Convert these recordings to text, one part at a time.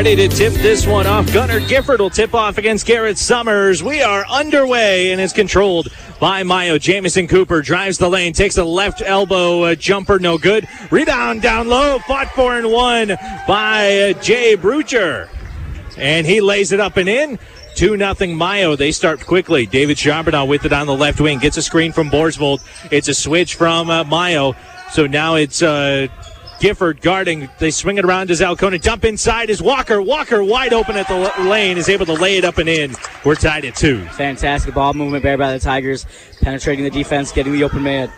Ready to tip this one off. Gunnar Gifford will tip off against Garrett Summers. We are underway and it's controlled by Mio. Jamison Cooper drives the lane, takes a left elbow uh, jumper, no good. Rebound down low, fought for and won by uh, Jay Brucher. And he lays it up and in. 2 0 Mio. They start quickly. David Charbonneau with it on the left wing. Gets a screen from Borsvold. It's a switch from uh, Mio. So now it's uh, Gifford guarding. They swing it around to Alcona. Dump inside is Walker. Walker wide open at the lane is able to lay it up and in. We're tied at two. Fantastic ball movement there by the Tigers. Penetrating the defense, getting the open man.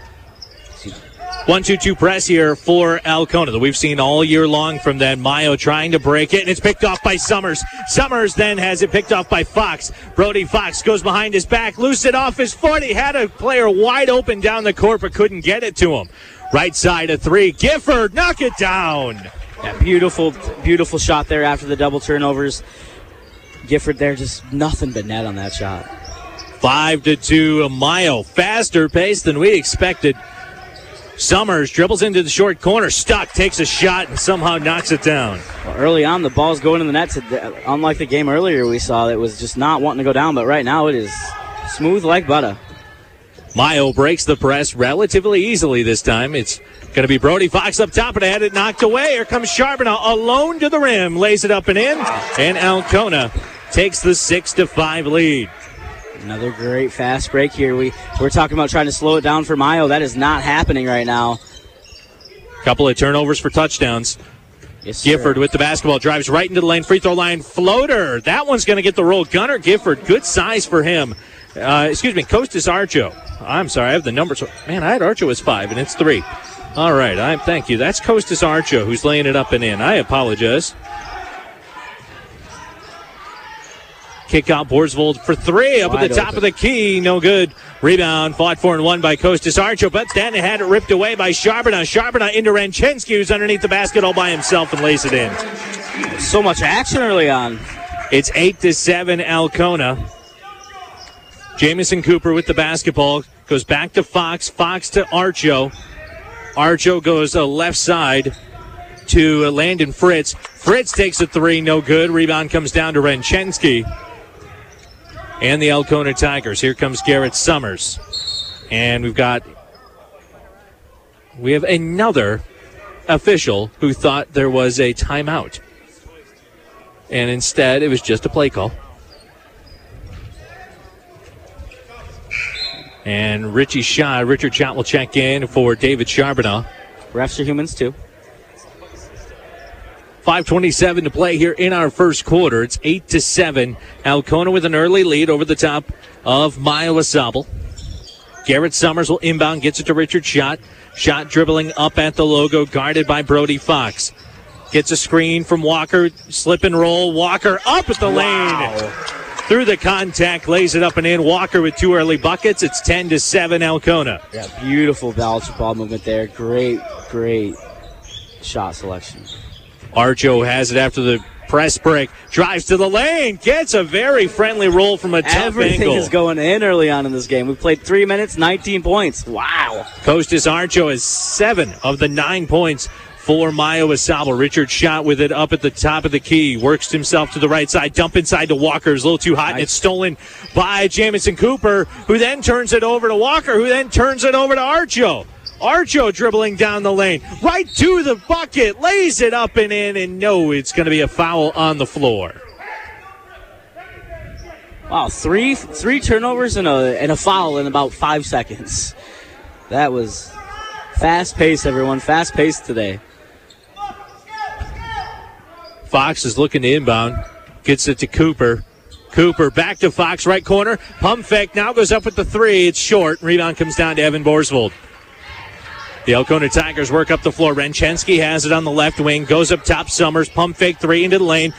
One, two, two press here for Alcona that we've seen all year long from that. Mio trying to break it, and it's picked off by Summers. Summers then has it picked off by Fox. Brody Fox goes behind his back, loose it off his foot. He had a player wide open down the court, but couldn't get it to him. Right side of three. Gifford, knock it down. Yeah, beautiful, beautiful shot there after the double turnovers. Gifford there, just nothing but net on that shot. Five to two, a mile faster pace than we expected. Summers dribbles into the short corner, stuck, takes a shot, and somehow knocks it down. Well, early on, the ball's going in the net. To, unlike the game earlier, we saw it was just not wanting to go down, but right now it is smooth like butter. Mio breaks the press relatively easily this time. It's going to be Brody Fox up top, and had it knocked away. Here comes Charbonneau alone to the rim, lays it up and in, and Alcona takes the six to five lead. Another great fast break here. We we're talking about trying to slow it down for Mio. That is not happening right now. Couple of turnovers for touchdowns. Yes, Gifford with the basketball drives right into the lane, free throw line, floater. That one's going to get the roll. Gunnar Gifford, good size for him. Uh, excuse me, Costas Archo. I'm sorry, I have the numbers. Man, I had Archo as five, and it's three. All right, I thank you. That's Costas Archo who's laying it up and in. I apologize. Kick out Borsvold for three up Wide at the top open. of the key. No good. Rebound fought for and won by Costas Archo, but then had it ripped away by Charbonneau. Charbonneau into Renchensky, who's underneath the basket all by himself and lays it in. So much action early on. It's eight to seven Alcona. Jamison Cooper with the basketball goes back to Fox. Fox to Archo. Archo goes uh, left side to Landon Fritz. Fritz takes a three, no good. Rebound comes down to Renchensky and the Alcona Tigers. Here comes Garrett Summers. And we've got we have another official who thought there was a timeout. And instead it was just a play call. And Richie Shaw, Richard Schott will check in for David Charbonneau. Refs are humans too. 527 to play here in our first quarter. It's 8 to 7. Alcona with an early lead over the top of Mio AuSable. Garrett Summers will inbound, gets it to Richard Schott. Schott dribbling up at the logo, guarded by Brody Fox. Gets a screen from Walker, slip and roll. Walker up at the wow. lane. Through the contact, lays it up and in. Walker with two early buckets. It's 10 to 7 Alcona. Yeah, beautiful ball movement there. Great, great shot selection. Archo has it after the press break. Drives to the lane. Gets a very friendly roll from a tough Everything angle. is going in early on in this game. We played three minutes, 19 points. Wow. Costas Archo has seven of the nine points for Mio AuSable. Richard Schott with it up at the top of the key. Works himself to the right side. Dump inside to Walker. It's a little too hot. Nice. And it's stolen by Jamison Cooper, who then turns it over to Walker, who then turns it over to Archo. Archo dribbling down the lane, right to the bucket, lays it up and in, and no, it's going to be a foul on the floor. Wow, three three turnovers and a and a foul in about five seconds. That was fast pace, everyone. Fast pace today. Fox is looking to inbound, gets it to Cooper. Cooper back to Fox, right corner. Pump fake now goes up with the three. It's short. Rebound comes down to Evan Borsvold. The Alcona Tigers work up the floor. Renchensky has it on the left wing, goes up top. Summers, pump fake three into the lane.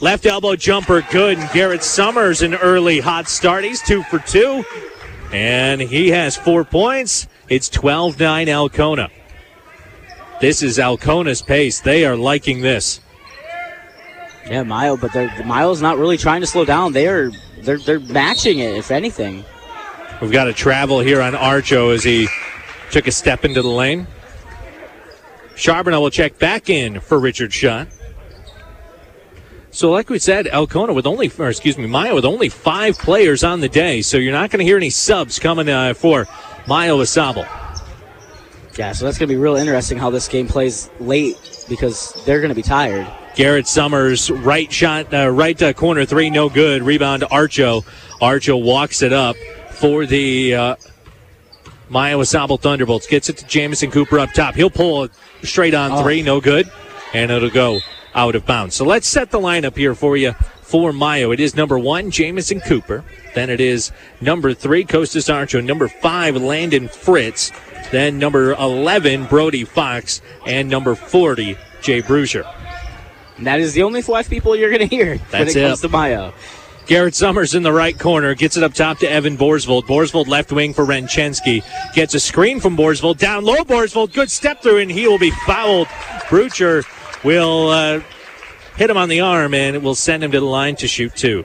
Left elbow jumper, good. And Garrett Summers, an early hot start. He's two for two. And he has four points. It's 12 9 Alcona. This is Alcona's pace. They are liking this. Yeah, Mio, but Mio's not really trying to slow down. They are they're they're matching it, if anything. We've got a travel here on Archo as he Took a step into the lane. Charbonneau will check back in for Richard Schott. So, like we said, Alcona with only, or excuse me, Mio with only five players on the day. So you're not going to hear any subs coming uh, for Mio AuSable. Yeah, so that's going to be real interesting how this game plays late because they're going to be tired. Garrett Summers, right shot, uh, right uh, corner three, no good. Rebound to Archo. Archo walks it up for the uh, Mio AuSable Thunderbolts. Gets it to Jamison Cooper up top. He'll pull straight on oh. three, no good. And it'll go out of bounds. So let's set the lineup here for you for Mio. It is number one, Jamison Cooper. Then it is number three, Costas Archo. Number five, Landon Fritz. Then number 11, Brody Fox. And number 40, Jay Bruger. And that is the only five people you're going to hear That's when it, it comes to Mio. Garrett Summers in the right corner gets it up top to Evan Borsvold. Borsvold left wing for Renchensky. Gets a screen from Borsvold. Down low, Borsvold. Good step through, and he will be fouled. Brucher will uh, hit him on the arm, and it will send him to the line to shoot two.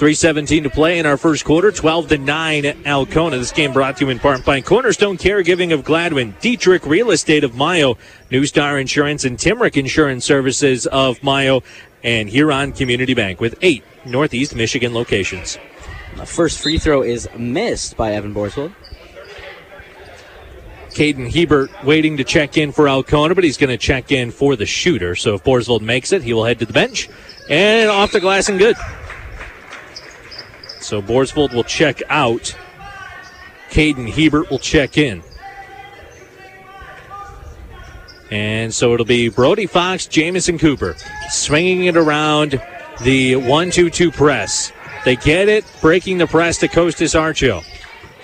317 to play in our first quarter, 12 to 9 Alcona. This game brought to you in part by Cornerstone Caregiving of Gladwin, Dietrich Real Estate of Mio, New Star Insurance, and Timrick Insurance Services of Mio, and Huron Community Bank with eight Northeast Michigan locations. The first free throw is missed by Evan Borsvold. Caden Hebert waiting to check in for Alcona, but he's going to check in for the shooter. So if Borsvold makes it, he will head to the bench and off the glass and good. So Borsvold will check out. Caden Hebert will check in. And so it'll be Brody Fox, Jamison Cooper swinging it around the 1 2 2 press. They get it, breaking the press to Costas Archo.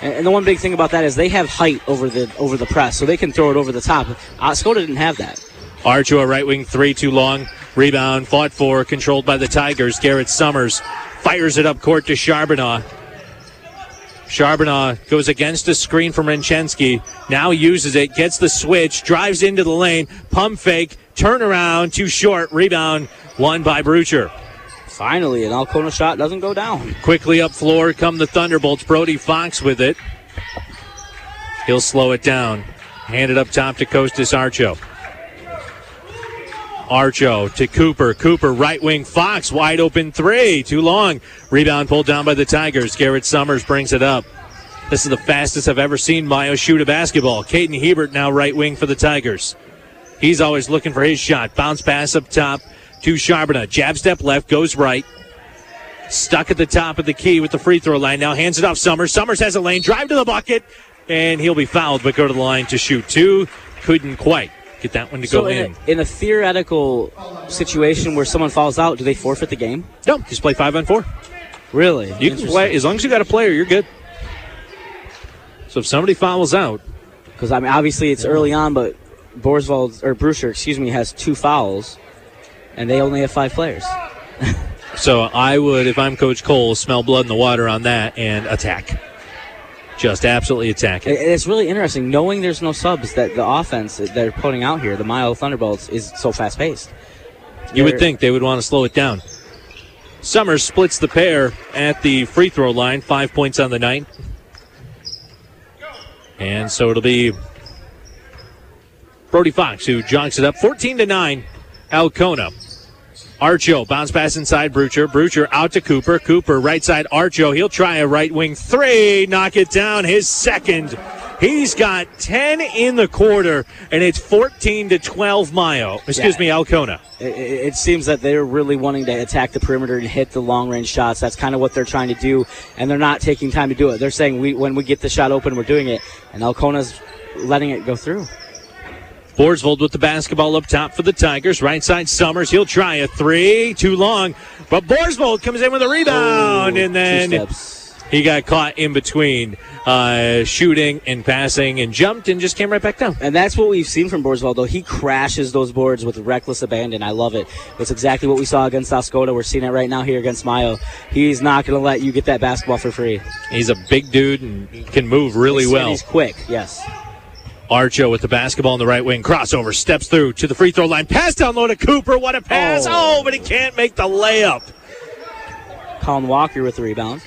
And the one big thing about that is they have height over the over the press, so they can throw it over the top. Uh, Skoda didn't have that. Archo, a right wing three, too long. Rebound, fought for, controlled by the Tigers. Garrett Summers fires it up court to Charbonneau. Charbonneau goes against a screen from Renchensky. Now uses it, gets the switch, drives into the lane, pump fake, turnaround, too short, rebound, won by Brucher. Finally, an Alcona shot doesn't go down. Quickly up floor come the Thunderbolts. Brody Fox with it. He'll slow it down. Hand it up top to Costas Archo. Archo to Cooper. Cooper, right wing. Fox, wide open three. Too long. Rebound pulled down by the Tigers. Garrett Summers brings it up. This is the fastest I've ever seen Mio shoot a basketball. Caden Hebert now right wing for the Tigers. He's always looking for his shot. Bounce pass up top to Charbonneau. Jab step left, goes right. Stuck at the top of the key with the free throw line. Now hands it off Summers. Summers has a lane. Drive to the bucket. And he'll be fouled, but go to the line to shoot two. Couldn't quite get that one to so go in. A, in a theoretical situation where someone falls out, do they forfeit the game? No, just play five on four. Really? You can play as long as you got a player. You're good. So if somebody fouls out, because I mean obviously it's early on, but Borsvold or Brucher, excuse me, has two fouls and they only have five players. so I would, if I'm Coach Cole, smell blood in the water on that and attack. Just absolutely attacking. it. It's really interesting knowing there's no subs that the offense that they're putting out here, the Mio Thunderbolts, is so fast paced. You would think they would want to slow it down. Summers splits the pair at the free throw line, five points on the night. And so it'll be Brody Fox who jogs it up 14 to 9. Alcona. Archo bounce pass inside Brucher. Brucher out to Cooper. Cooper right side Archo. He'll try a right wing three. Knock it down. His second. He's got 10 in the quarter, and it's 14 to 12 Mio. Excuse yeah. me, Alcona. It, it, seems that they're really wanting to attack the perimeter and hit the long range shots. That's kind of what they're trying to do, and they're not taking time to do it. They're saying we, when we get the shot open, we're doing it, and Alcona's letting it go through. Borsvold with the basketball up top for the Tigers. Right side Summers. He'll try a three. Too long. But Borsvold comes in with a rebound. Oh, and then he got caught in between uh, shooting and passing and jumped and just came right back down. And that's what we've seen from Borsvold, though. He crashes those boards with reckless abandon. I love it. It's exactly what we saw against Oscoda. We're seeing it right now here against Mio. He's not going to let you get that basketball for free. He's a big dude and can move really he's, well. He's quick, yes. Archo with the basketball in the right wing. Crossover. Steps through to the free throw line. Pass down low to Cooper. What a pass. Oh, oh but he can't make the layup. Colin Walker with the rebound.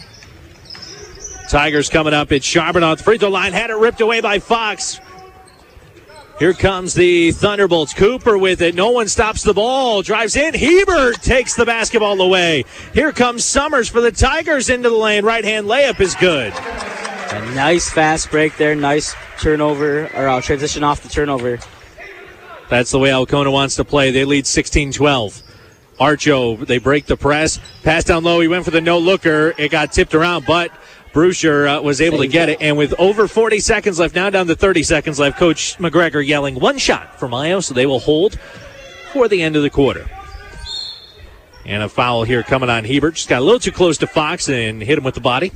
Tigers coming up. It's Charbonneau at the free throw line. Had it ripped away by Fox. Here comes the Thunderbolts. Cooper with it. No one stops the ball. Drives in. Hebert takes the basketball away. Here comes Summers for the Tigers into the lane. Right hand layup is good. A nice fast break there. Nice turnover or uh, transition off the turnover. That's the way Alcona wants to play. They lead 16 12. Archo, they break the press. Pass down low. He went for the no looker. It got tipped around, but Brusher uh, was able to get it. And with over 40 seconds left, now down to 30 seconds left, Coach McGregor yelling one shot for Mio, so they will hold for the end of the quarter. And a foul here coming on Hebert. Just got a little too close to Fox and hit him with the body.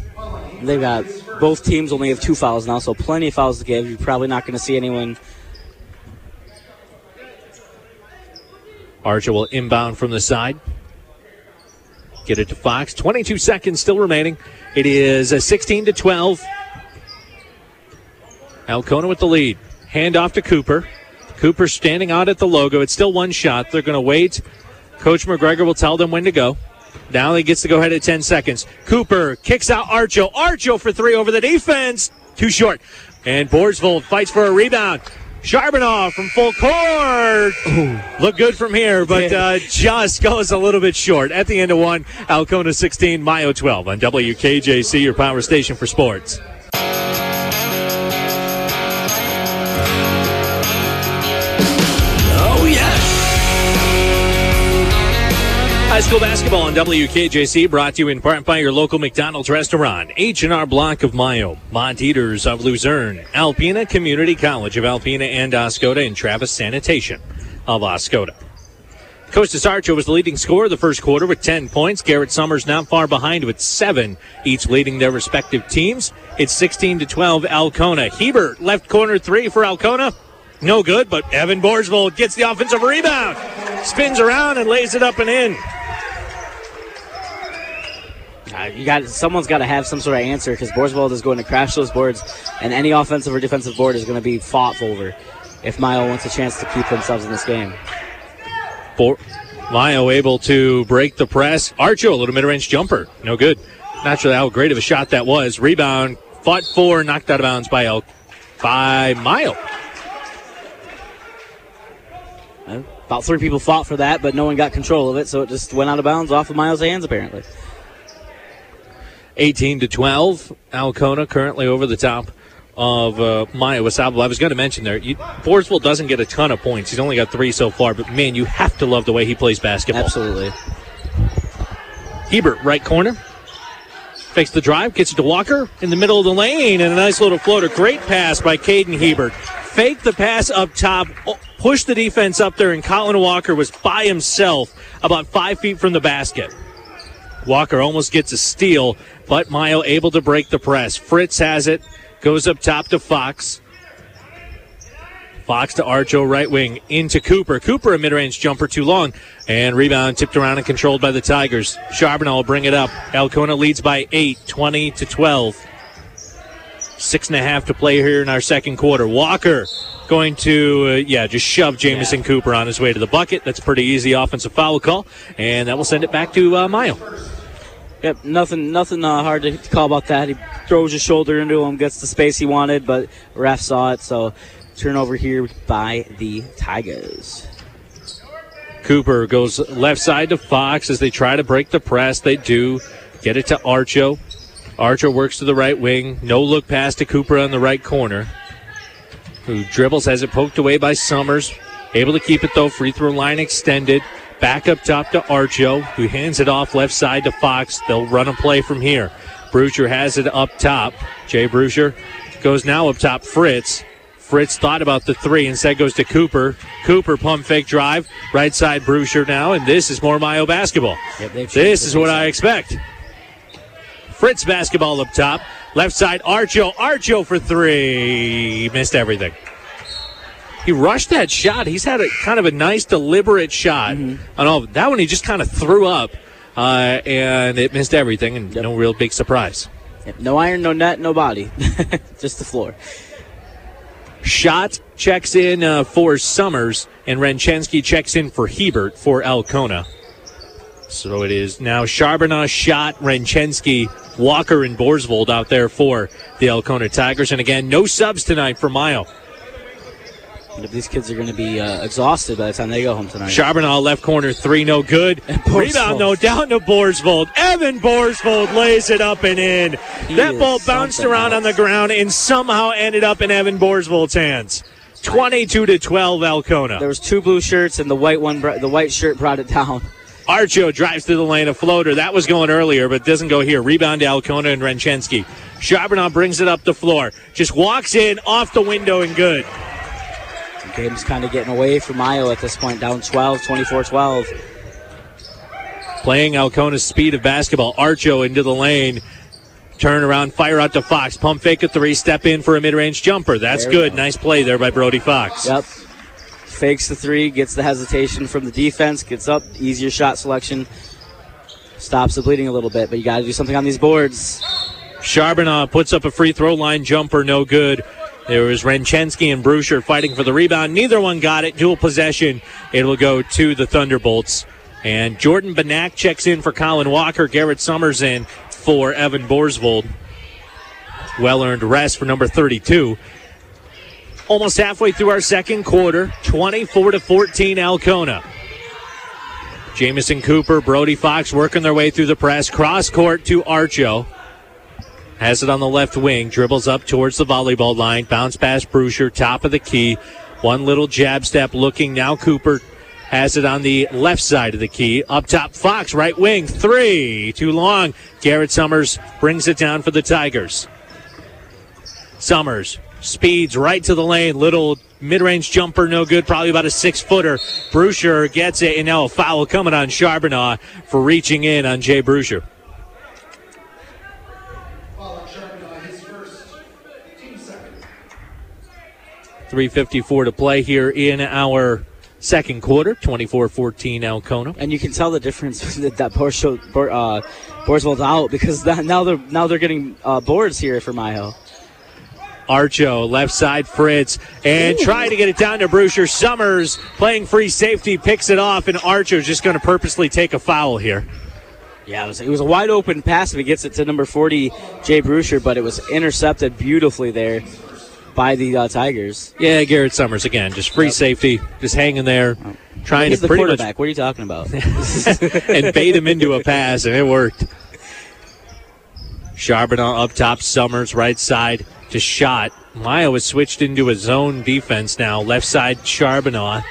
They've got both teams only have two fouls now, so plenty of fouls to give. You're probably not going to see anyone. Archo will inbound from the side. Get it to Fox. 22 seconds still remaining. It is a 16 to 12. Alcona with the lead. Hand off to Cooper. Cooper standing out at the logo. It's still one shot. They're going to wait. Coach McGregor will tell them when to go. Now he gets to go ahead at 10 seconds. Cooper kicks out Archo. Archo for three over the defense. Too short. And Borsvold fights for a rebound. Charbonneau from full court. Ooh. Look good from here, but uh, just goes a little bit short. At the end of one, Alcona 16, Mio 12 on WKJC, your power station for sports. High school basketball on WKJC brought to you in part by your local McDonald's restaurant, H&R Block of Mio, Monteaters of Luzerne, Alpena Community College of Alpena and Oscoda, and Travis Sanitation of Oscoda. Costas Archo was the leading scorer of the first quarter with 10 points. Garrett Summers not far behind with seven, each leading their respective teams. It's 16 to 12 Alcona. Hebert left corner three for Alcona. No good, but Evan Borsvold gets the offensive rebound, spins around and lays it up and in. Uh, you got someone's got to have some sort of answer because Borsvold is going to crash those boards, and any offensive or defensive board is going to be fought over if Mio wants a chance to keep themselves in this game. For Mio able to break the press. Archo, a little mid-range jumper, no good. Not sure how great of a shot that was. Rebound, fought for, knocked out of bounds by El, by Mio. About three people fought for that, but no one got control of it, so it just went out of bounds off of Miles' hands apparently. 18 to 12. Alcona currently over the top of uh, Mio AuSable. I was going to mention there, you, Borsvold doesn't get a ton of points. He's only got three so far, but man, you have to love the way he plays basketball. Absolutely. Hebert, right corner. Fakes the drive, gets it to Walker in the middle of the lane, and a nice little floater. Great pass by Caden Hebert. Fake the pass up top, push the defense up there, and Colin Walker was by himself about five feet from the basket. Walker almost gets a steal, but Mio able to break the press. Fritz has it, goes up top to Fox. Fox to Archo, right wing, into Cooper. Cooper, a mid range jumper, too long. And rebound tipped around and controlled by the Tigers. Charbonneau will bring it up. Alcona leads by 8, 20 to 12. Six and a half to play here in our second quarter. Walker going to, uh, yeah, just shove Jamison yeah. Cooper on his way to the bucket. That's a pretty easy offensive foul call. And that will send it back to uh, Mayo. Yep, nothing, nothing uh, hard to call about that. He throws his shoulder into him, gets the space he wanted, but ref saw it. So turnover here by the Tigers. Cooper goes left side to Fox as they try to break the press. They do get it to Archo. Archer works to the right wing. No look pass to Cooper on the right corner. Who dribbles, has it poked away by Summers. Able to keep it though. Free throw line extended. Back up top to Archo, who hands it off left side to Fox. They'll run a play from here. Brusher has it up top. Jay Brusher goes now up top. Fritz. Fritz thought about the three, instead goes to Cooper. Cooper pump fake drive. Right side Brusher now, and this is more Mio basketball. Yep, this is what I expect. Fritz basketball up top. Left side Archo. Archo for three. Missed everything he rushed that shot. He's had a kind of a nice, deliberate shot mm-hmm. on all. That one he just kind of threw up, uh, and it missed everything, and yep. no real big surprise. Yep. No iron, no net, no body, just the floor. Schott checks in uh, for Summers, and Renchensky checks in for Hebert for Alcona. So it is now Charbonneau, Schott, Renchensky, Walker, and Borsvold out there for the Alcona Tigers. And again, no subs tonight for Mio. These kids are going to be uh, exhausted by the time they go home tonight. Charbonneau left corner three, no good. Rebound though down to Borsvold. Evan Borsvold lays it up and in. He that ball bounced around else. on the ground and somehow ended up in Evan Borsvold's hands. 22 to 12 Alcona. There was two blue shirts and the white one the white shirt brought it down. Archo drives through the lane, a floater. That was going earlier, but doesn't go here. Rebound to Alcona and Renchensky. Charbonneau brings it up the floor. Just walks in, off the window, and good. Game's kind of getting away from Mio at this point, down 12, 24 12. Playing Alcona's speed of basketball. Archo into the lane. Turn around, fire out to Fox. Pump fake a three, step in for a mid range jumper. That's good. Go. Nice play there by Brody Fox. Yep. Fakes the three, gets the hesitation from the defense, gets up, easier shot selection, stops the bleeding a little bit, but you got to do something on these boards. Charbonneau puts up a free throw line jumper, no good. There was Renchensky and Bruscher fighting for the rebound. Neither one got it. Dual possession. It will go to the Thunderbolts. And Jordan Banak checks in for Colin Walker. Garrett Summers in for Evan Borsvold. Well earned rest for number 32. Almost halfway through our second quarter, 24 to 14 Alcona. Jamison Cooper, Brody Fox working their way through the press. Cross court to Archo. Has it on the left wing, dribbles up towards the volleyball line, bounce pass Bruscher, top of the key. One little jab step looking. Now Cooper has it on the left side of the key. Up top, Fox, right wing, three. Too long. Garrett Summers brings it down for the Tigers. Summers speeds right to the lane. Little mid range jumper, no good. Probably about a six footer. Bruscher gets it, and now a foul coming on Charbonneau for reaching in on Jay Bruscher. 3.54 to play here in our second quarter, 24-14 Alcona. And you can tell the difference that, that Porsche, uh, out because that, now they're now they're getting uh, boards here for Mio. Archo, left side Fritz, and Ooh. trying to get it down to Bruscher. Summers playing free safety, picks it off, and Archo's just going to purposely take a foul here. Yeah, it was, it was, a wide open pass if he gets it to number 40, Jay Bruscher, but it was intercepted beautifully there by the uh, Tigers. Yeah, Garrett Summers again, just free yep. safety, just hanging there, oh. trying He's to the pretty quarterback. Much, what are you talking about? and bait him into a pass, and it worked. Charbonneau up top, Summers right side to Schott. Mayo has switched into a zone defense now. Left side, Charbonneau.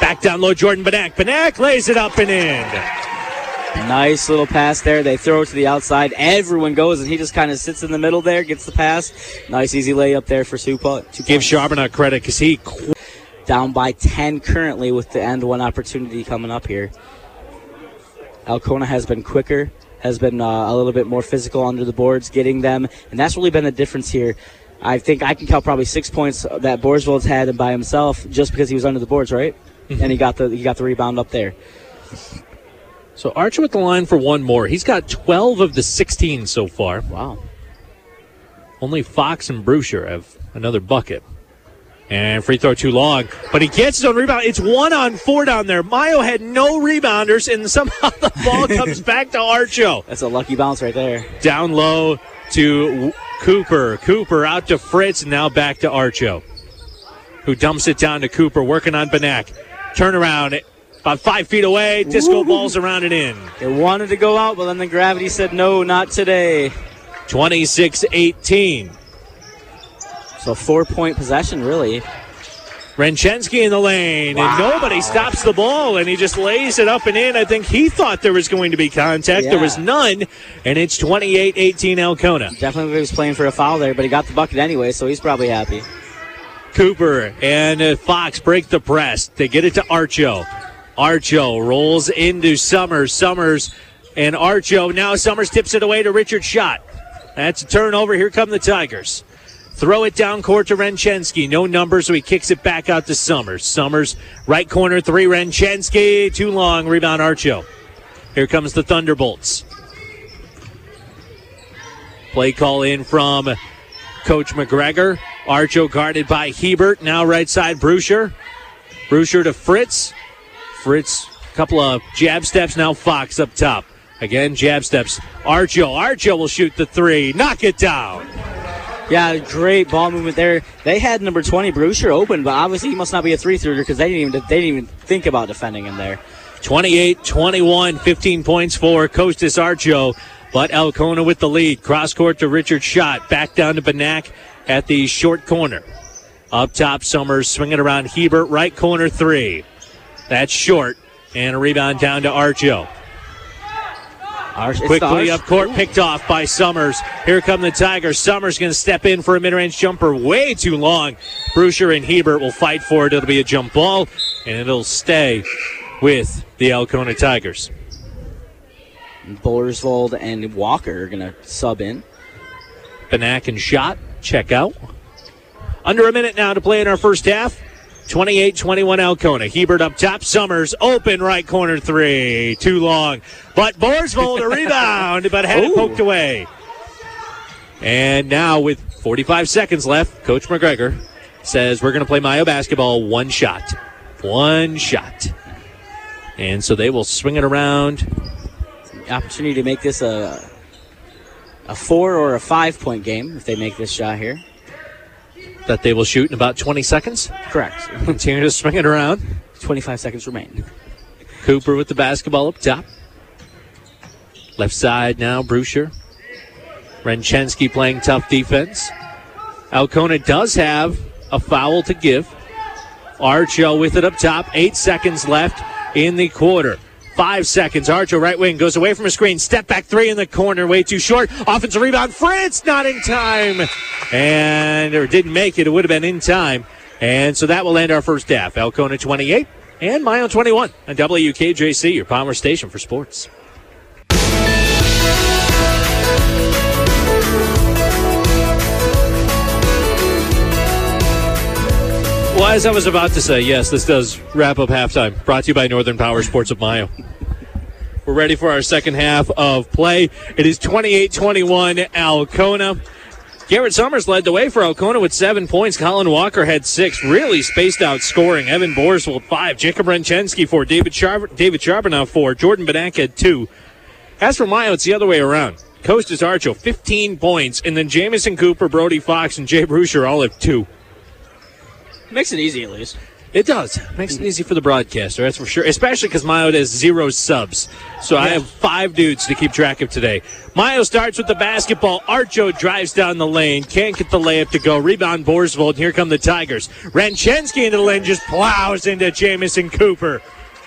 Back down low, Jordan Banak. Banak lays it up and in. Nice little pass there. They throw it to the outside. Everyone goes, and he just kind of sits in the middle there, gets the pass. Nice, easy layup there for Supa. Give Charbonneau credit because he. Down by 10 currently with the end one opportunity coming up here. Alcona has been quicker, has been uh, a little bit more physical under the boards, getting them, and that's really been the difference here. I think I can count probably six points that Borsvold's had by himself just because he was under the boards, right? Mm-hmm. And he got the he got the rebound up there. So Archo with the line for one more. He's got 12 of the 16 so far. Wow. Only Fox and Bruscher have another bucket. And free throw too long. But he gets his own rebound. It's one on four down there. Mio had no rebounders, and somehow the ball comes back to Archo. That's a lucky bounce right there. Down low to Cooper. Cooper out to Fritz, and now back to Archo, who dumps it down to Cooper, working on Banak. Turnaround about five feet away. Disco Ooh. balls around and in. It wanted to go out, but then the gravity said no, not today. 26 18. So four point possession, really. Renchensky in the lane, wow. and nobody stops the ball, and he just lays it up and in. I think he thought there was going to be contact. Yeah. There was none, and it's 28 18 Alcona. Definitely was playing for a foul there, but he got the bucket anyway, so he's probably happy. Cooper and Fox break the press. They get it to Archo. Archo rolls into Summers. Summers and Archo. Now Summers tips it away to Richard Schott. That's a turnover. Here come the Tigers. Throw it down court to Renchensky. No number, so he kicks it back out to Summers. Summers, right corner three. Renchensky, too long. Rebound Archo. Here comes the Thunderbolts. Play call in from Coach McGregor. Archo guarded by Hebert. Now right side, Bruscher. Bruscher to Fritz. Fritz, a couple of jab steps. Now Fox up top. Again, jab steps. Archo. Archo will shoot the three. Knock it down. Yeah, great ball movement there. They had number 20 Brewster open, but obviously he must not be a three through because they didn't even they didn't even think about defending him there. 28-21, 15 points for Costas Archo, but Alcona with the lead. Cross court to Richard Schott, back down to Benak at the short corner. Up top, Summers swinging around Hebert, right corner three. That's short, and a rebound down to. Arch, Quickly up court, picked off by Summers. Here come the Tigers. Summers going to step in for a mid-range jumper, way too long. Brusher and Hebert will fight for it. It'll be a jump ball, and it'll stay with the Alcona Tigers. Borsvold and Walker are going to sub in. Benak and Schott. Check out. Under a minute now to play in our first half. 28 21 Alcona. Hebert up top. Summers open right corner three. Too long. But Borsvold a rebound, but had it poked away. And now with 45 seconds left, Coach McGregor says we're going to play Mio basketball one shot. One shot. And so they will swing it around. Opportunity to make this a a four or a five point game if they make this shot here. That they will shoot in about 20 seconds. Correct. Continue to swing it around. 25 seconds remain. Cooper with the basketball up top. Left side now, Brusher. Renchensky playing tough defense. Alcona does have a foul to give. Archo with it up top. Eight seconds left in the quarter. Five seconds. Archo right wing goes away from a screen. Step back three in the corner. Way too short. Offensive rebound. Fritz not in time. And or didn't make it. It would have been in time. And so that will end our first half. Alcona 28 and Mio 21 on WKJC, your Palmer station for sports. Well, as I was about to say, yes, this does wrap up halftime. Brought to you by Northern Power Sports of Mio. We're ready for our second half of play. It is 28 21 Alcona. Garrett Summers led the way for Alcona with seven points. Colin Walker had six. Really spaced out scoring. Evan Borsvold five. Jacob Renchensky four. David Sharp, David Charbonneau four. Jordan Benak had two. As for Mio, it's the other way around. Costas Archo 15 points, and then Jamison Cooper, Brody Fox, and Jay Brusher all have two. Makes it easy at least. It does. Makes it easy for the broadcaster, that's for sure. Especially because Mio has zero subs. So I have five dudes to keep track of today. Mio starts with the basketball. Archo drives down the lane. Can't get the layup to go. Rebound Borsvold. Here come the Tigers. Renchensky into the lane just plows into Jamison Cooper.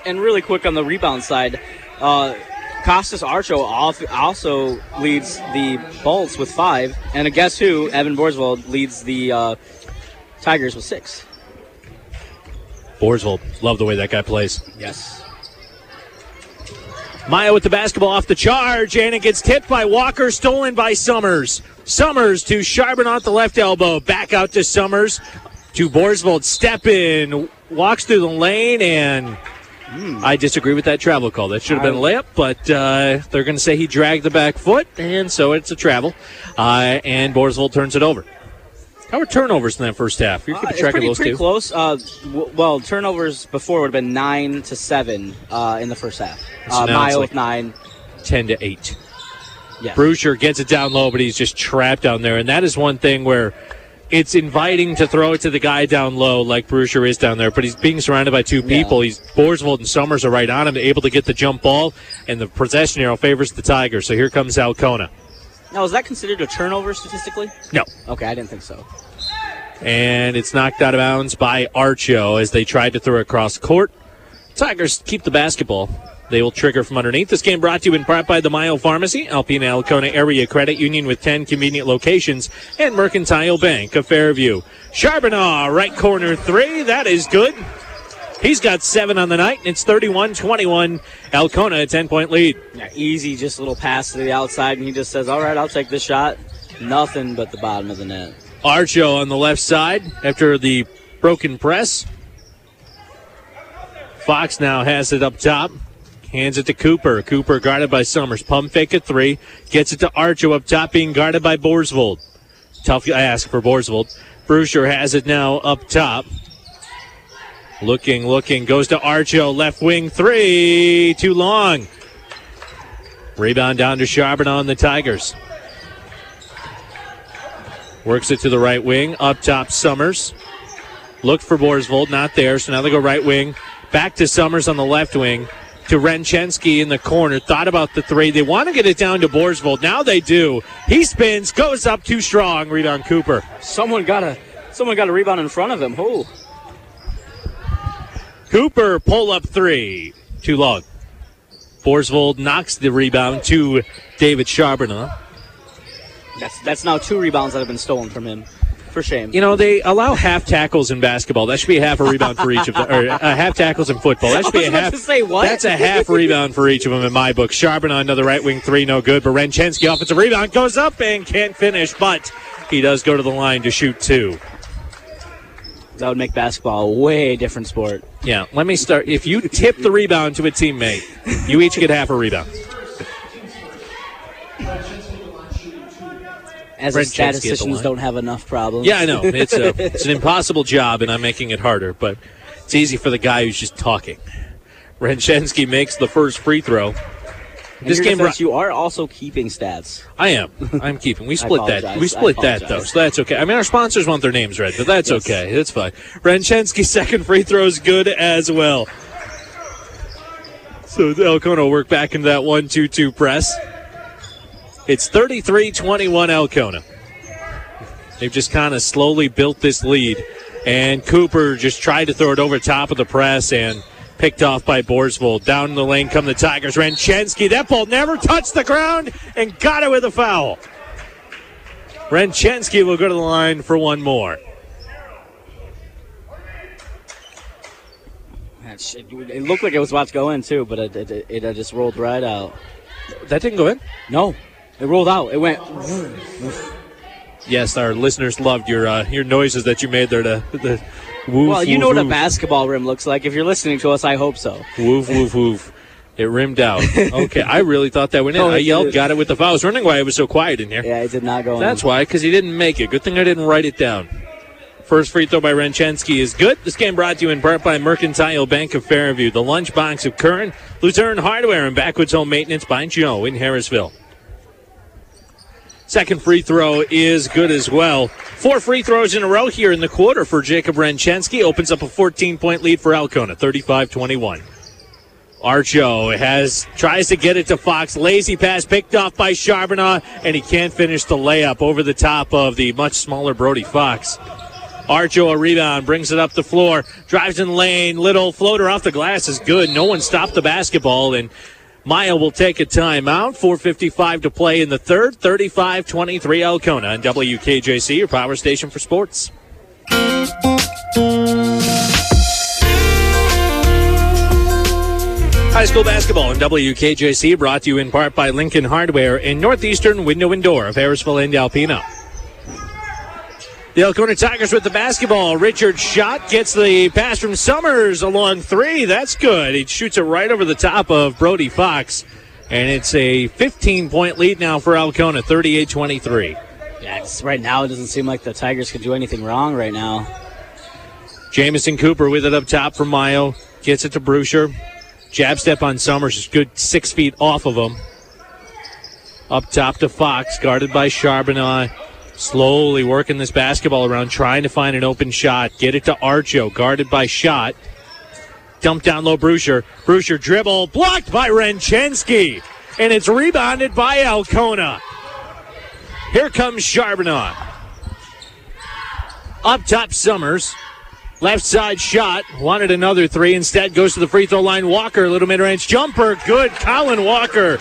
And really quick on the rebound side, uh, Costas Archo also leads the Bolts with five, and guess who? Evan Borsvold leads the uh, Tigers with six. Borsvold. Love the way that guy plays. Yes. Mio with the basketball off the charge, and it gets tipped by Walker, stolen by Summers. Summers to Charbon off the left elbow, back out to Summers, to Borsvold, step in, walks through the lane, and I disagree with that travel call. That should have been a layup, but uh, they're going to say he dragged the back foot, and so it's a travel. Uh, and Borsvold turns it over. How were turnovers in that first half? You're Uh, keeping it's track pretty, of those pretty two. close. Uh, w- well, turnovers before would have been nine to seven uh, in the first half. So Uh, Mio like- nine. Ten to eight. Yes. Brusher gets it down low, but he's just trapped down there. And that is one thing where it's inviting to throw it to the guy down low, like Brusher is down there. But he's being surrounded by two people. He's Borsvold and Summers are right on him, able to get the jump ball, and the possession arrow favors the Tigers. So here comes Alcona. Now, is that considered a turnover statistically? No. Okay, I didn't think so. And it's knocked out of bounds by Archo as they tried to throw it across court. Tigers keep the basketball. They will trigger from underneath. This game brought to you in part by the Mio Pharmacy, Alpena Alcona Area Credit Union with 10 convenient locations, and Mercantile Bank of Fairview. Charbonneau, right corner three. That is good. He's got seven on the night, and it's 31 21. Alcona, a 10 point lead. Yeah, easy, just a little pass to the outside, and he just says, "All right, I'll take this shot." Nothing but the bottom of the net. Archo on the left side after the broken press. Fox now has it up top. Hands it to Cooper. Cooper guarded by Summers. Pump fake at three. Gets it to Archo up top, being guarded by Borsvold. Tough ask for Borsvold. Brusher has it now up top. Looking, looking. Goes to Archo. Left wing three. Too long. Rebound down to Charbonneau on the Tigers. Works it to the right wing. Up top, Summers. Looked for Borsvold, not there. So now they go right wing. Back to Summers on the left wing. To Renchensky in the corner. Thought about the three. They want to get it down to Borsvold. Now they do. He spins, goes up too strong. Rebound Cooper. Someone got a someone got a rebound in front of him. Who? Cooper pull up three. Too long. Borsvold knocks the rebound to David Charbonneau. That's that's now two rebounds that have been stolen from him. For shame. You know, they allow half tackles in basketball. That should be a half a rebound for each of them. Or uh, half tackles in football. That should be a half. say, what? That's a half rebound for each of them in my book. Charbonneau, another right wing three, no good. But Renchensky, offensive rebound, goes up and can't finish. But he does go to the line to shoot two. That would make basketball a way different sport. Yeah, let me start. If you tip the rebound to a teammate, you each get half a rebound. As Brent the Chensky at the statisticians don't have enough problems. Yeah, I know. It's a it's an impossible job, and I'm making it harder. But it's easy for the guy who's just talking. Renchensky makes the first free throw. This game, defense, you are also keeping stats. I am. I'm keeping. We split that. We split that though, so that's okay. I mean, our sponsors want their names read, but that's Yes. okay. That's fine. Renchensky's second free throw is good as well. So Alcona will work back into that one-two-two press. It's 33-21 Alcona. They've just kind of slowly built this lead, and Cooper just tried to throw it over top of the press and picked off by Borsvold. Down the lane come the Tigers. Renchensky, that ball never touched the ground and got it with a foul. Renchensky will go to the line for one more. It looked like it was about to go in too, but it, it, it, it just rolled right out. That didn't go in. No, it rolled out. It went. Yes, our listeners loved your uh, your noises that you made there. To the woof, Well, you woof, know what a basketball rim looks like. If you're listening to us, I hope so. Woof, woof, woof. It rimmed out. Okay, I really thought that went in. I yelled, got it with the foul. I was wondering why it was so quiet in here. Yeah, it did not go in. That's in. why, because he didn't make it. Good thing I didn't write it down. First free throw by Renchensky is good. This game brought to you in part by Mercantile Bank of Fairview, the lunchbox of Curran, Luzerne Hardware, and Backwoods Home Maintenance by Joe in Harrisville. Second free throw is good as well. Four free throws in a row here in the quarter for Jacob Renchensky. Opens up a 14 point lead for Alcona, 35 21. Archo has tries to get it to Fox. Lazy pass picked off by Charbonneau, and he can't finish the layup over the top of the much smaller Brody Fox. Archo a rebound, brings it up the floor, drives in lane, little floater off the glass is good. No one stopped the basketball, and Mio will take a timeout. 4.55 to play in the third, 35 23 Alcona on WKJC, your power station for sports. High school basketball and WKJC brought to you in part by Lincoln Hardware and Northeastern Window and Door of Harrisville and Alpena. The Alcona Tigers with the basketball. Richard Schott gets the pass from Summers along three. That's good. He shoots it right over the top of Brody Fox. And it's a 15 point lead now for Alcona, 38 23. Yeah, right now it doesn't seem like the Tigers could do anything wrong right now. Jamison Cooper with it up top for Mio. Gets it to Brusher. Jab step on Summers is good six feet off of him. Up top to Fox, guarded by Charbonneau. Slowly working this basketball around, trying to find an open shot. Get it to Archo, guarded by Schott. Dump down low, Brusher. Brusher dribble, blocked by Renchensky. And it's rebounded by Alcona. Here comes Charbonneau. Up top, Summers. Left side Schott. Wanted another three. Instead, goes to the free throw line. Walker, little mid range jumper. Good. Colin Walker.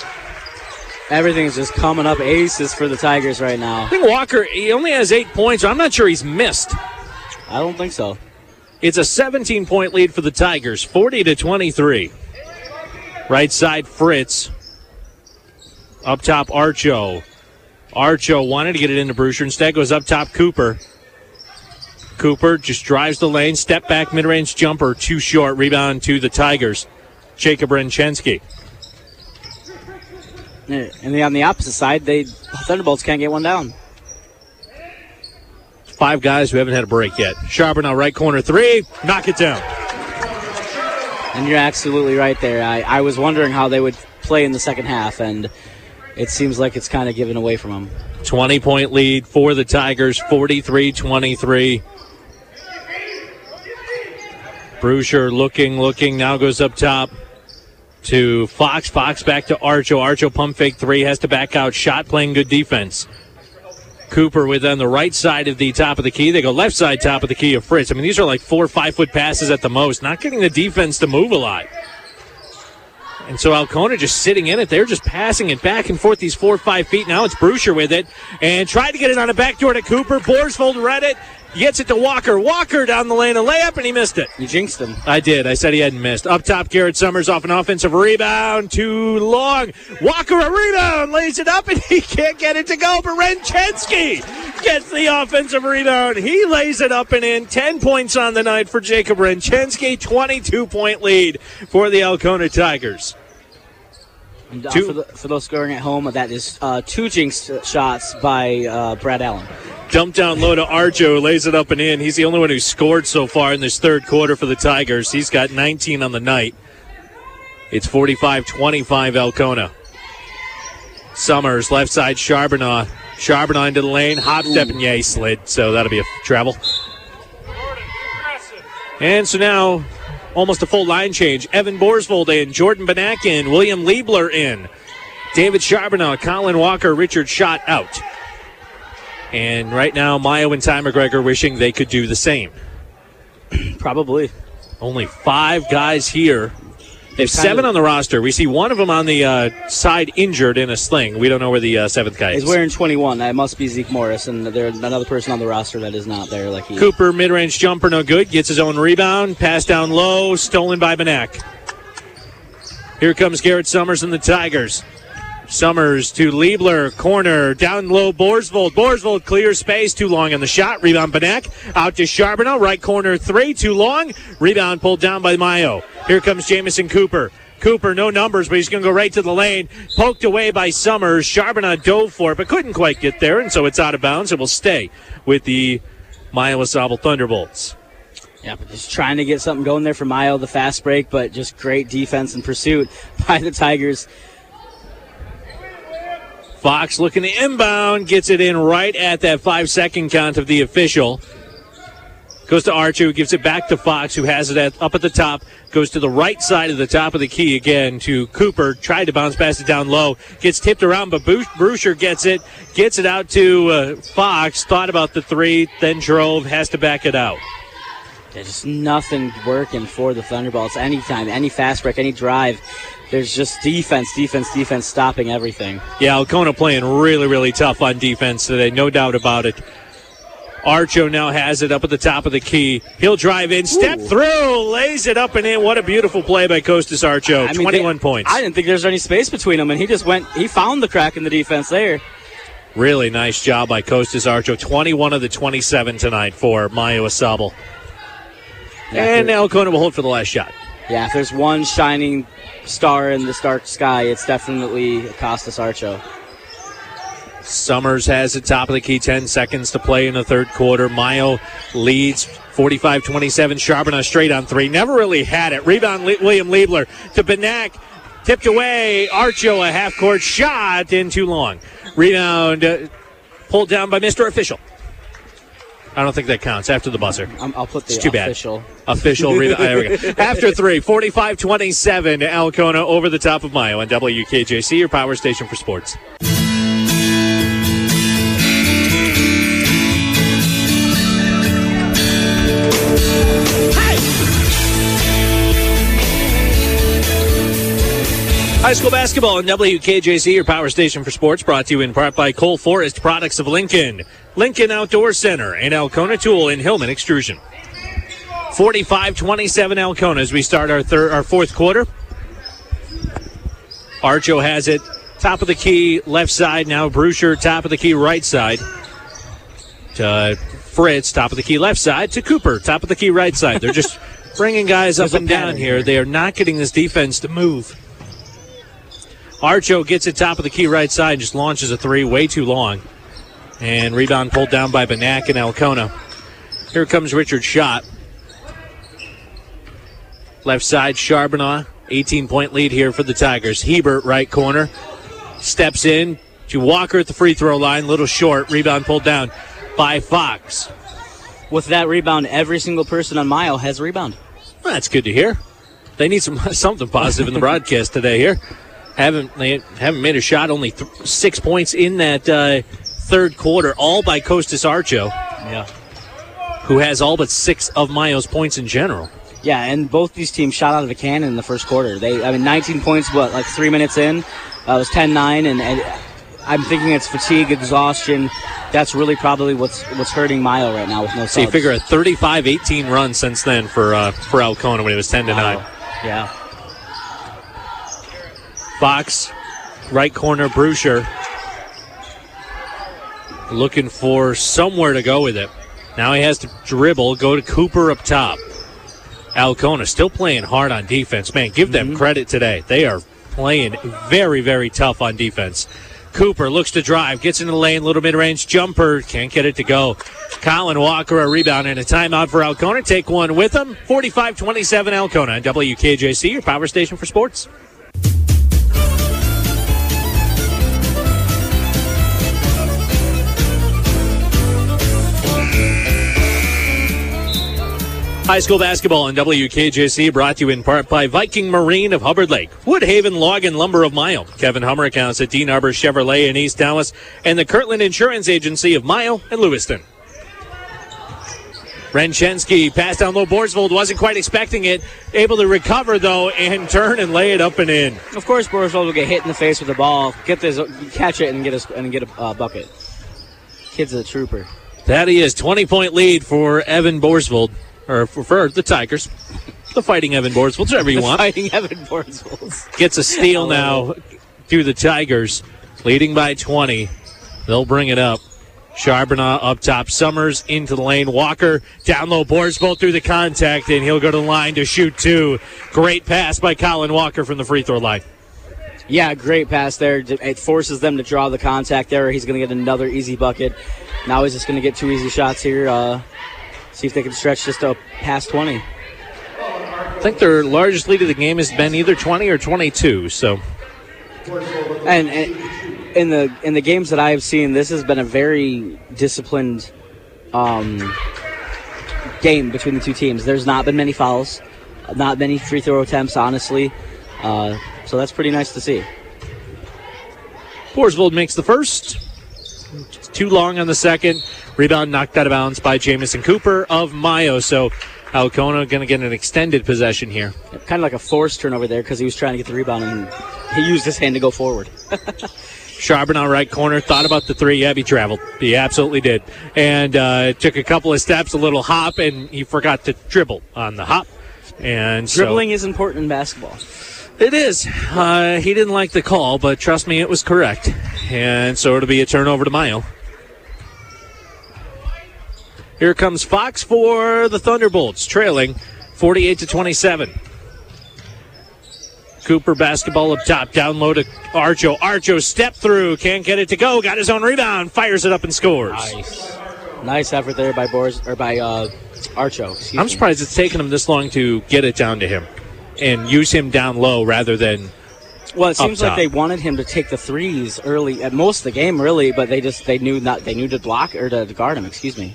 Everything's just coming up aces for the Tigers right now. I think Walker, he only has eight points. I'm not sure he's missed. I don't think so. It's a 17 point lead for the Tigers, 40 to 23. Right side, Fritz. Up top, Archo. Archo wanted to get it into Brewster. Instead, goes up top, Cooper. Cooper just drives the lane, step back, mid range jumper, too short. Rebound to the Tigers. Jacob Renchensky. And then on the opposite side, they Thunderbolts can't get one down. Five guys who haven't had a break yet. Charbonneau, right corner three, knock it down. And you're absolutely right there. I, I was wondering how they would play in the second half, and it seems like it's kind of given away from them. 20 point lead for the Tigers, 43 23. Brusher looking, looking, now goes up top to Fox. Fox back to Archo. Archo pump fake three, has to back out. Schott playing good defense. Cooper with on the right side of the top of the key. They go left side top of the key of Fritz. I mean, these are like four, five foot passes at the most, not getting the defense to move a lot. And so Alcona just sitting in it. They're just passing it back and forth these four or five feet. Now it's Brusher with it and tried to get it on a backdoor to Cooper. Borsvold read it. He gets it to Walker. Walker down the lane, a layup, and he missed it. You jinxed him. I did. I said he hadn't missed. Up top, Garrett Summers off an offensive rebound. Too long. Walker a rebound. Lays it up, and he can't get it to go. But Renchensky gets the offensive rebound. He lays it up and in. 10 points on the night for Jacob Renchensky. 22 point lead for the Alcona Tigers. And, uh, for, the, for, those scoring at home, that is uh, two jinx shots by uh, Brad Allen. Dump down low to Archo, lays it up and in. He's the only one who scored so far in this third quarter for the Tigers. He's got 19 on the night. It's 45 25 Alcona. Summers, left side, Charbonneau. Charbonneau into the lane, hop step, and yay, slid. So that'll be a travel. And so now almost a full line change. Evan Borsvold in, Jordan Benak in, William Liebler in, David Charbonneau, Colin Walker, Richard Schott out. And right now, Mio and Ty McGregor wishing they could do the same. Probably. Only five guys here have seven of, on the roster. We see one of them on the uh, side injured in a sling. We don't know where the uh, seventh guy is. He's wearing 21. That must be Zeke Morris, and there's another person on the roster that is not there. Like he. Cooper, mid-range jumper, no good. Gets his own rebound. Pass down low, stolen by Benak. Here comes Garrett Summers and the Tigers. Summers to Liebler, corner, down low, Borsvold. Borsvold clears space, too long on the shot. Rebound Benak, out to Charbonneau, right corner three, too long. Rebound pulled down by Mio. Here comes Jamison Cooper. Cooper, no numbers, but he's going to go right to the lane. Poked away by Summers. Charbonneau dove for it, but couldn't quite get there, and so it's out of bounds. It will stay with the Mio AuSable Thunderbolts. Yeah, but just trying to get something going there for Mio, the fast break, but just great defense and pursuit by the Tigers. Fox looking to inbound, gets it in right at that five second count of the official. Goes to Archo, who gives it back to Fox, who has it at, up at the top. Goes to the right side of the top of the key again to Cooper. Tried to bounce pass it down low. Gets tipped around, but Brusher gets it. Gets it out to uh, Fox. Thought about the three, then drove. Has to back it out. There's nothing working for the Thunderbolts anytime, any fast break, any drive there's just defense, defense, defense stopping everything. Yeah, Alcona playing really, really tough on defense today, no doubt about it. Archo now has it up at the top of the key. He'll drive in, step Ooh. through, lays it up and in. What a beautiful play by Costas Archo. I mean, 21 they, points. I didn't think there was any space between them, and he just went, he found the crack in the defense there. Really nice job by Costas Archo. 21 of the 27 tonight for Mio AuSable. Yeah, and now Alcona will hold for the last shot. Yeah, if there's one shining star in the dark sky, it's definitely Costas Archo. Summers has the top of the key, 10 seconds to play in the third quarter. Mio leads 45 27. Charbonneau straight on three. Never really had it. Rebound, William Liebler to Benak. Tipped away. Archo, a half court shot in too long. Rebound uh, pulled down by Mr. Official. I don't think that counts after the buzzer. i will put the it's too official. Bad. Official. there we go. After three, 45 27, Alcona over the top of Mio on WKJC, your power station for sports. High school basketball on WKJC, your power station for sports, brought to you in part by Cole Forest Products of Lincoln, Lincoln Outdoor Center, and Alcona Tool in Hillman Extrusion. 45-27 Alcona as we start our third, our fourth quarter. Archo has it, top of the key, left side. Now Brusher, top of the key, right side. To Fritz, top of the key, left side. To Cooper, top of the key, right side. They're just bringing guys up and down here. They are not getting this defense to move. Archo gets it top of the key right side, and just launches a three, way too long. And rebound pulled down by Benak and Alcona. Here comes Richard Schott. Left side, Charbonneau. 18 point lead here for the Tigers. Hebert, right corner. Steps in, to Walker at the free throw line. Little short. Rebound pulled down by Fox. With that rebound, every single person on Mio has a rebound. Well, that's good to hear. They need some something positive in the broadcast today here. Haven't they haven't made a shot? Only th- six points in that uh, third quarter, all by Costas Archo, Yeah. who has all but six of Mio's points in general. Yeah, and both these teams shot out of a cannon in the first quarter. They, I mean, 19 points, what, like three minutes in? Uh, it was 10-9, and, and I'm thinking it's fatigue, exhaustion. That's really probably what's what's hurting Mio right now with no So you figure a 35-18 run since then for uh, for Alcona when it was 10 to Wow. 9. Yeah. Fox, right corner, Bruscher. Looking for somewhere to go with it. Now he has to dribble, go to Cooper up top. Alcona still playing hard on defense. Man, give them mm-hmm. credit today. They are playing very, very tough on defense. Cooper looks to drive, gets into the lane, little mid range jumper, can't get it to go. Colin Walker a rebound and a timeout for Alcona. Take one with them. 45 27 Alcona, WKJC, your power station for sports. High school basketball on WKJC brought to you in part by Viking Marine of Hubbard Lake, Woodhaven Log and Lumber of Mio, Kevin Hummer accounts at Dean Arbor Chevrolet in East Tawas, and the Kirtland Insurance Agency of Mio and Lewiston. Renchensky passed down low. Borsvold wasn't quite expecting it. Able to recover, though, and turn and lay it up and in. Of course, Borsvold will get hit in the face with the ball, get this, catch it, and get a and get a uh, bucket. Kid's a trooper. That he is. 20 point lead for Evan Borsvold, or for, for the Tigers. The fighting Evan Borsvold, whatever you want. Fighting Evan Borsvold. Gets a steal I now to the Tigers, leading by 20. They'll bring it up. Charbonneau up top. Summers into the lane. Walker down low. Borsvold through the contact, and he'll go to the line to shoot two. Great pass by Colin Walker from the free throw line. Yeah, great pass there. It forces them to draw the contact there. He's going to get another easy bucket. Now he's just going to get two easy shots here. Uh, see if they can stretch just a past 20. I think their largest lead of the game has been either 20 or 22. So And, and in the in the games that I have seen, this has been a very disciplined um, game between the two teams. There's not been many fouls, not many free throw attempts, honestly. Uh, so that's pretty nice to see. Borsvold makes the first. Too long on the second. Rebound knocked out of bounds by Jamison Cooper of Mio. So Alcona going to get an extended possession here. Kind of like a forced turnover there because he was trying to get the rebound and he used his hand to go forward. Charbonneau right corner thought about the three. Yeah, he traveled. He absolutely did, and uh, took a couple of steps, a little hop, and he forgot to dribble on the hop. And so- Dribbling is important in basketball. it is. Uh, he didn't like the call, but trust me, it was correct. And so it'll be a turnover to Mio. Here comes Fox for the Thunderbolts, trailing 48 to 27. Cooper basketball up top, down low to Archo. Archo step through, can't get it to go. Got his own rebound, fires it up and scores. Nice, nice effort there by Boris or by uh, Archo. I'm me. surprised it's taken him this long to get it down to him and use him down low rather than Well, it seems like they wanted him to take the threes early at most of the game, really, but they just they knew not they knew to block or to guard him. Excuse me.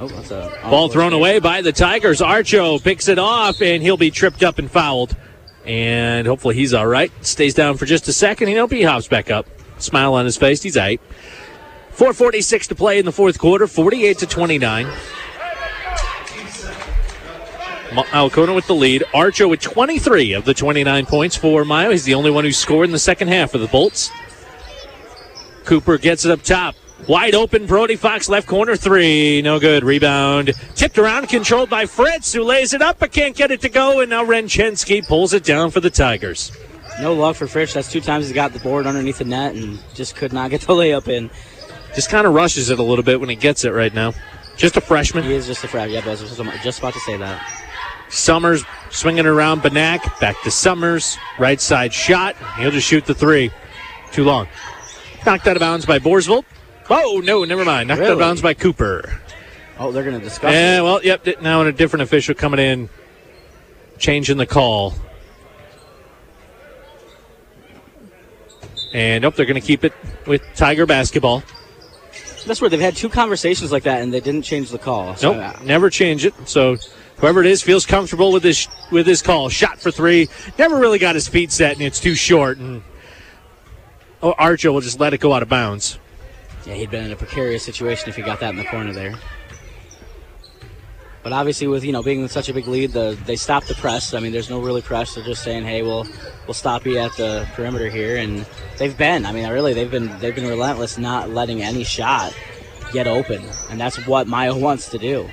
Oh, that's Ball thrown away by the Tigers. Archo picks it off, and he'll be tripped up and fouled. And hopefully he's all right. Stays down for just a second. He'll he hops back up. Smile on his face. He's eight. 446 to play in the fourth quarter. 48 to 29. Alcona with the lead. Archo with 23 of the 29 points for Mio. He's the only one who scored in the second half for the Bolts. Cooper gets it up top. Wide open, Brody Fox left corner three. No good. Rebound. Tipped around, controlled by Fritz, who lays it up but can't get it to go. And now Renchensky pulls it down for the Tigers. No luck for Fritz. That's two times he got the board underneath the net and just could not get the layup in. Just kind of rushes it a little bit when he gets it right now. Just a freshman. He is just a freshman. Yeah, but I was just- about to say that. Summers swinging around Benak. Back to Summers. Right side shot. He'll just shoot the three. Too long. Knocked out of bounds by Borsvold. Oh, no, never mind. Knocked out of Really? bounds by Cooper. Oh, they're going to discuss Yeah, it. well, yep. Now in a different official coming in, changing the call. And up, they're going to keep it with Tiger basketball. That's where they've had two conversations like that, and they didn't change the call. So, Nope, never change it. So whoever it is feels comfortable with this with his call. Shot for three. Never really got his feet set, and it's too short. And oh, Archo will just let it go out of bounds. Yeah, he'd been in a precarious situation if he got that in the corner there. But obviously, with you know being in such a big lead, the, they stopped the press. I mean, there's no really press. They're just saying, "Hey, we'll we'll stop you at the perimeter here," and they've been. I mean, really, they've been they've been relentless, not letting any shot get open, and that's what Mio wants to do.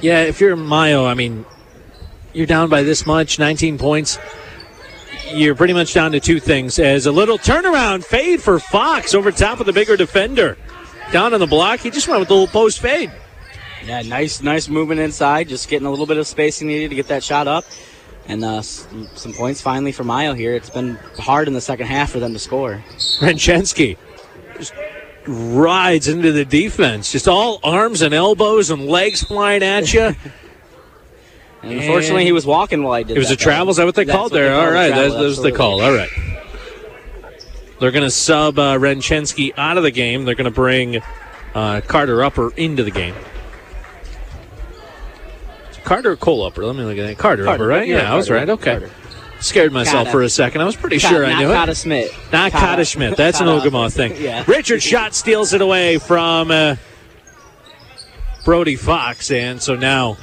Yeah, if you're Mio, I mean, you're down by this much, 19 points. You're pretty much down to two things. As a little turnaround fade for Fox over top of the bigger defender. Down on the block, he just went with the little post fade. Yeah, nice, nice movement inside. Just getting a little bit of spacing needed to get that shot up, and uh, some points finally for Mio here. It's been hard in the second half for them to score. Renchensky just rides into the defense. Just all arms and elbows and legs flying at you. And unfortunately, he was walking while I did. It was that, a travel. Is that what they That's called what they there? call All a right, travel, that, that was the absolutely. call. All right. They're going to sub uh, Renchensky out of the game. They're going to bring uh, Carter Upper into the game. Carter or Cole Upper? Let me look at that. Carter, Carter, Upper, right? yeah, Yeah, I was Carter, right. Okay. Carter. Scared myself for a second. I was pretty sure I knew it. Smith. Not Kata. Kata Schmidt. That's an Kata. Ogama thing. Yeah. Richard Schott steals it away from uh, Brody Fox, and so now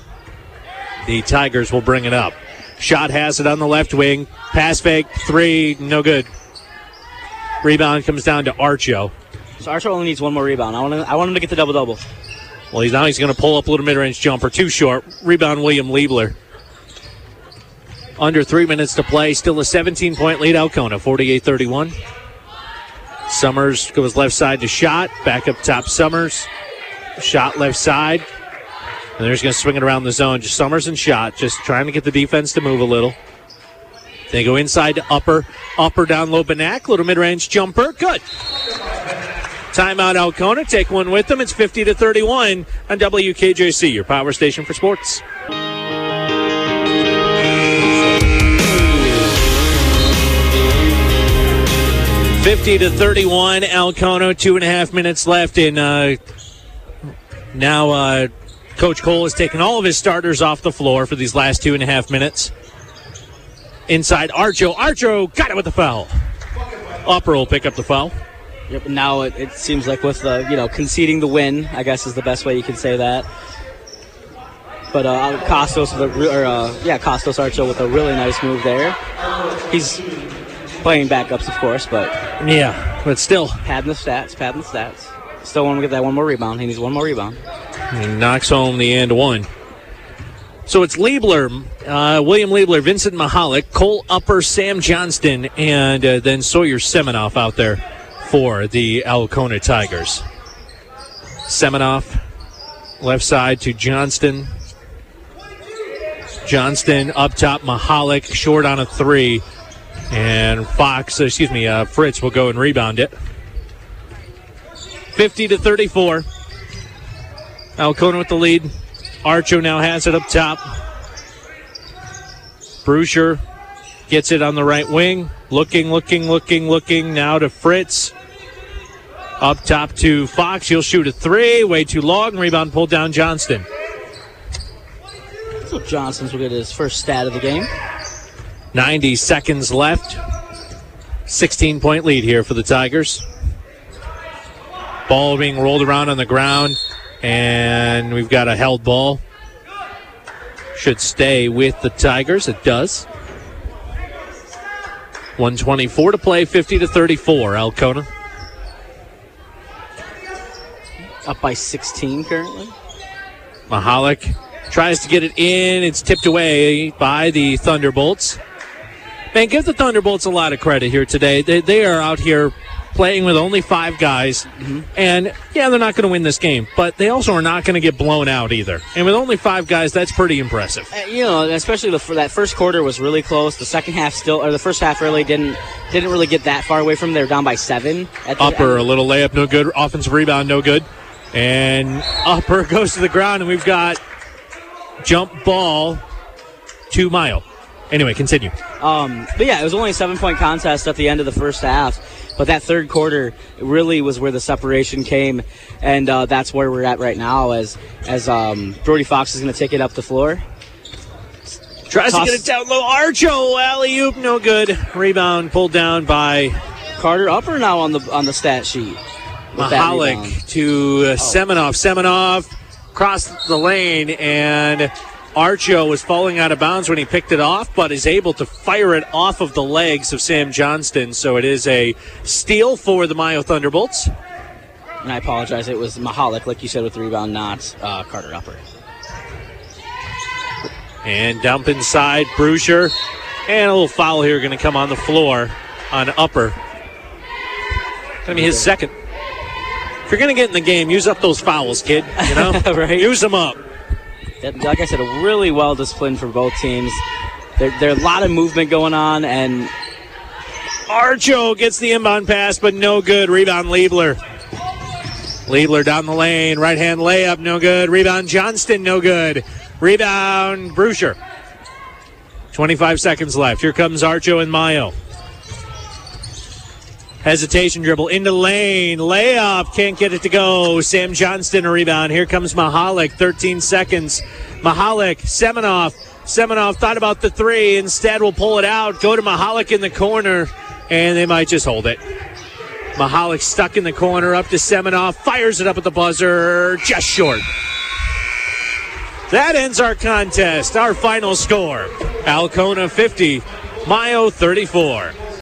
the Tigers will bring it up. Schott has it on the left wing. Pass fake, three, no good. Rebound comes down to Archo. So Archo only needs one more rebound. I want him, I want him to get the double double. Well, he's now he's going to pull up a little mid-range jumper, too short. Rebound, William Liebler. Under three minutes to play, still a 17-point lead. Alcona, 48-31. Summers goes left side to Schott, back up top. Summers, Schott left side, and they're just going to swing it around the zone. Just Summers and Schott, just trying to get the defense to move a little. They go inside to upper, upper down low. Benak, little mid-range jumper, good. Timeout Alcona. Take one with them. It's 50 to 31 on WKJC, your power station for sports. Fifty to thirty-one, Alcona. Two and a half minutes left, and uh, now uh, Coach Cole has taken all of his starters off the floor for these last two and a half minutes. Inside Archo, Archo got it with the foul. Upper will pick up the foul. Yep. Now it, it seems like with the you know conceding the win, I guess is the best way you can say that. But uh, Costas with a re- or uh, yeah Costas Archo with a really nice move there. He's playing backups, of course, but Yeah, but still, padding the stats, padding the stats. Still want to get that one more rebound. He needs one more rebound. He knocks home the and one. So it's Liebler, uh, William Liebler, Vincent Mahalik, Cole Upper, Sam Johnston, and uh, then Sawyer Semenoff out there for the Alcona Tigers. Semenoff, left side to Johnston. Johnston up top, Mahalik short on a three. And Fox, excuse me, uh, Fritz will go and rebound it. 50 to 34. Alcona with the lead. Archo now has it up top. Bruscher gets it on the right wing. Looking, looking, looking, looking. Now to Fritz. Up top to Fox. He'll shoot a three. Way too long. Rebound pulled down Johnston. So Johnson's will get his first stat of the game. 90 seconds left. 16 point lead here for the Tigers. Ball being rolled around on the ground, and we've got a held ball. Should stay with the Tigers. It does. 124 to play, 50 to 34. Alcona. Up by 16 currently. Mahalik tries to get it in. It's tipped away by the Thunderbolts. Man, give the Thunderbolts a lot of credit here today. They, they are out here playing with only five guys. And yeah, they're not going to win this game, but they also are not going to get blown out either. And with only five guys, that's pretty impressive. Uh, you know, especially the, for that first quarter was really close. The second half still, or the first half really didn't didn't really get that far away from. were down by seven. At the Upper, a little layup, no good. Offensive rebound, no good. And Upper goes to the ground, and we've got jump ball to Mio. Anyway, continue. Um, but yeah, it was only a seven point contest at the end of the first half. But that third quarter really was where the separation came, and uh, that's where we're at right now. As as um, Brody Fox is going to take it up the floor. Tries Toss. to get it down low. Archo alley oop, no good. Rebound pulled down by Carter Upper now on the on the stat sheet. Mahalik to uh, oh. Semenov. Semenov crossed the lane and Archo was falling out of bounds when he picked it off, but is able to fire it off of the legs of Sam Johnston. So it is a steal for the Mio Thunderbolts. And I apologize. It was Mahalik, like you said, with the rebound, not uh, Carter Upper. And dump inside, Brucher. And a little foul here going to come on the floor on Upper. Going to be his second. If you're going to get in the game, use up those fouls, kid. You know, right? Use them up like I said, really well disciplined for both teams. There, there are a lot of movement going on, and Archo gets the inbound pass, but no good. Rebound Liebler. Liebler down the lane, right hand layup, no good. Rebound Johnston, no good. Rebound Brucher. 25 seconds left. Here comes Archo and Mio. Hesitation dribble into lane. Layup. Can't get it to go. Sam Johnston a rebound. Here comes Mahalik. 13 seconds. Mahalik, Semenov. Semenov thought about the three. Instead, will pull it out. Go to Mahalik in the corner. And they might just hold it. Mahalik stuck in the corner. Up to Semenov. Fires it up at the buzzer. Just short. That ends our contest. Our final score Alcona 50, Mio 34.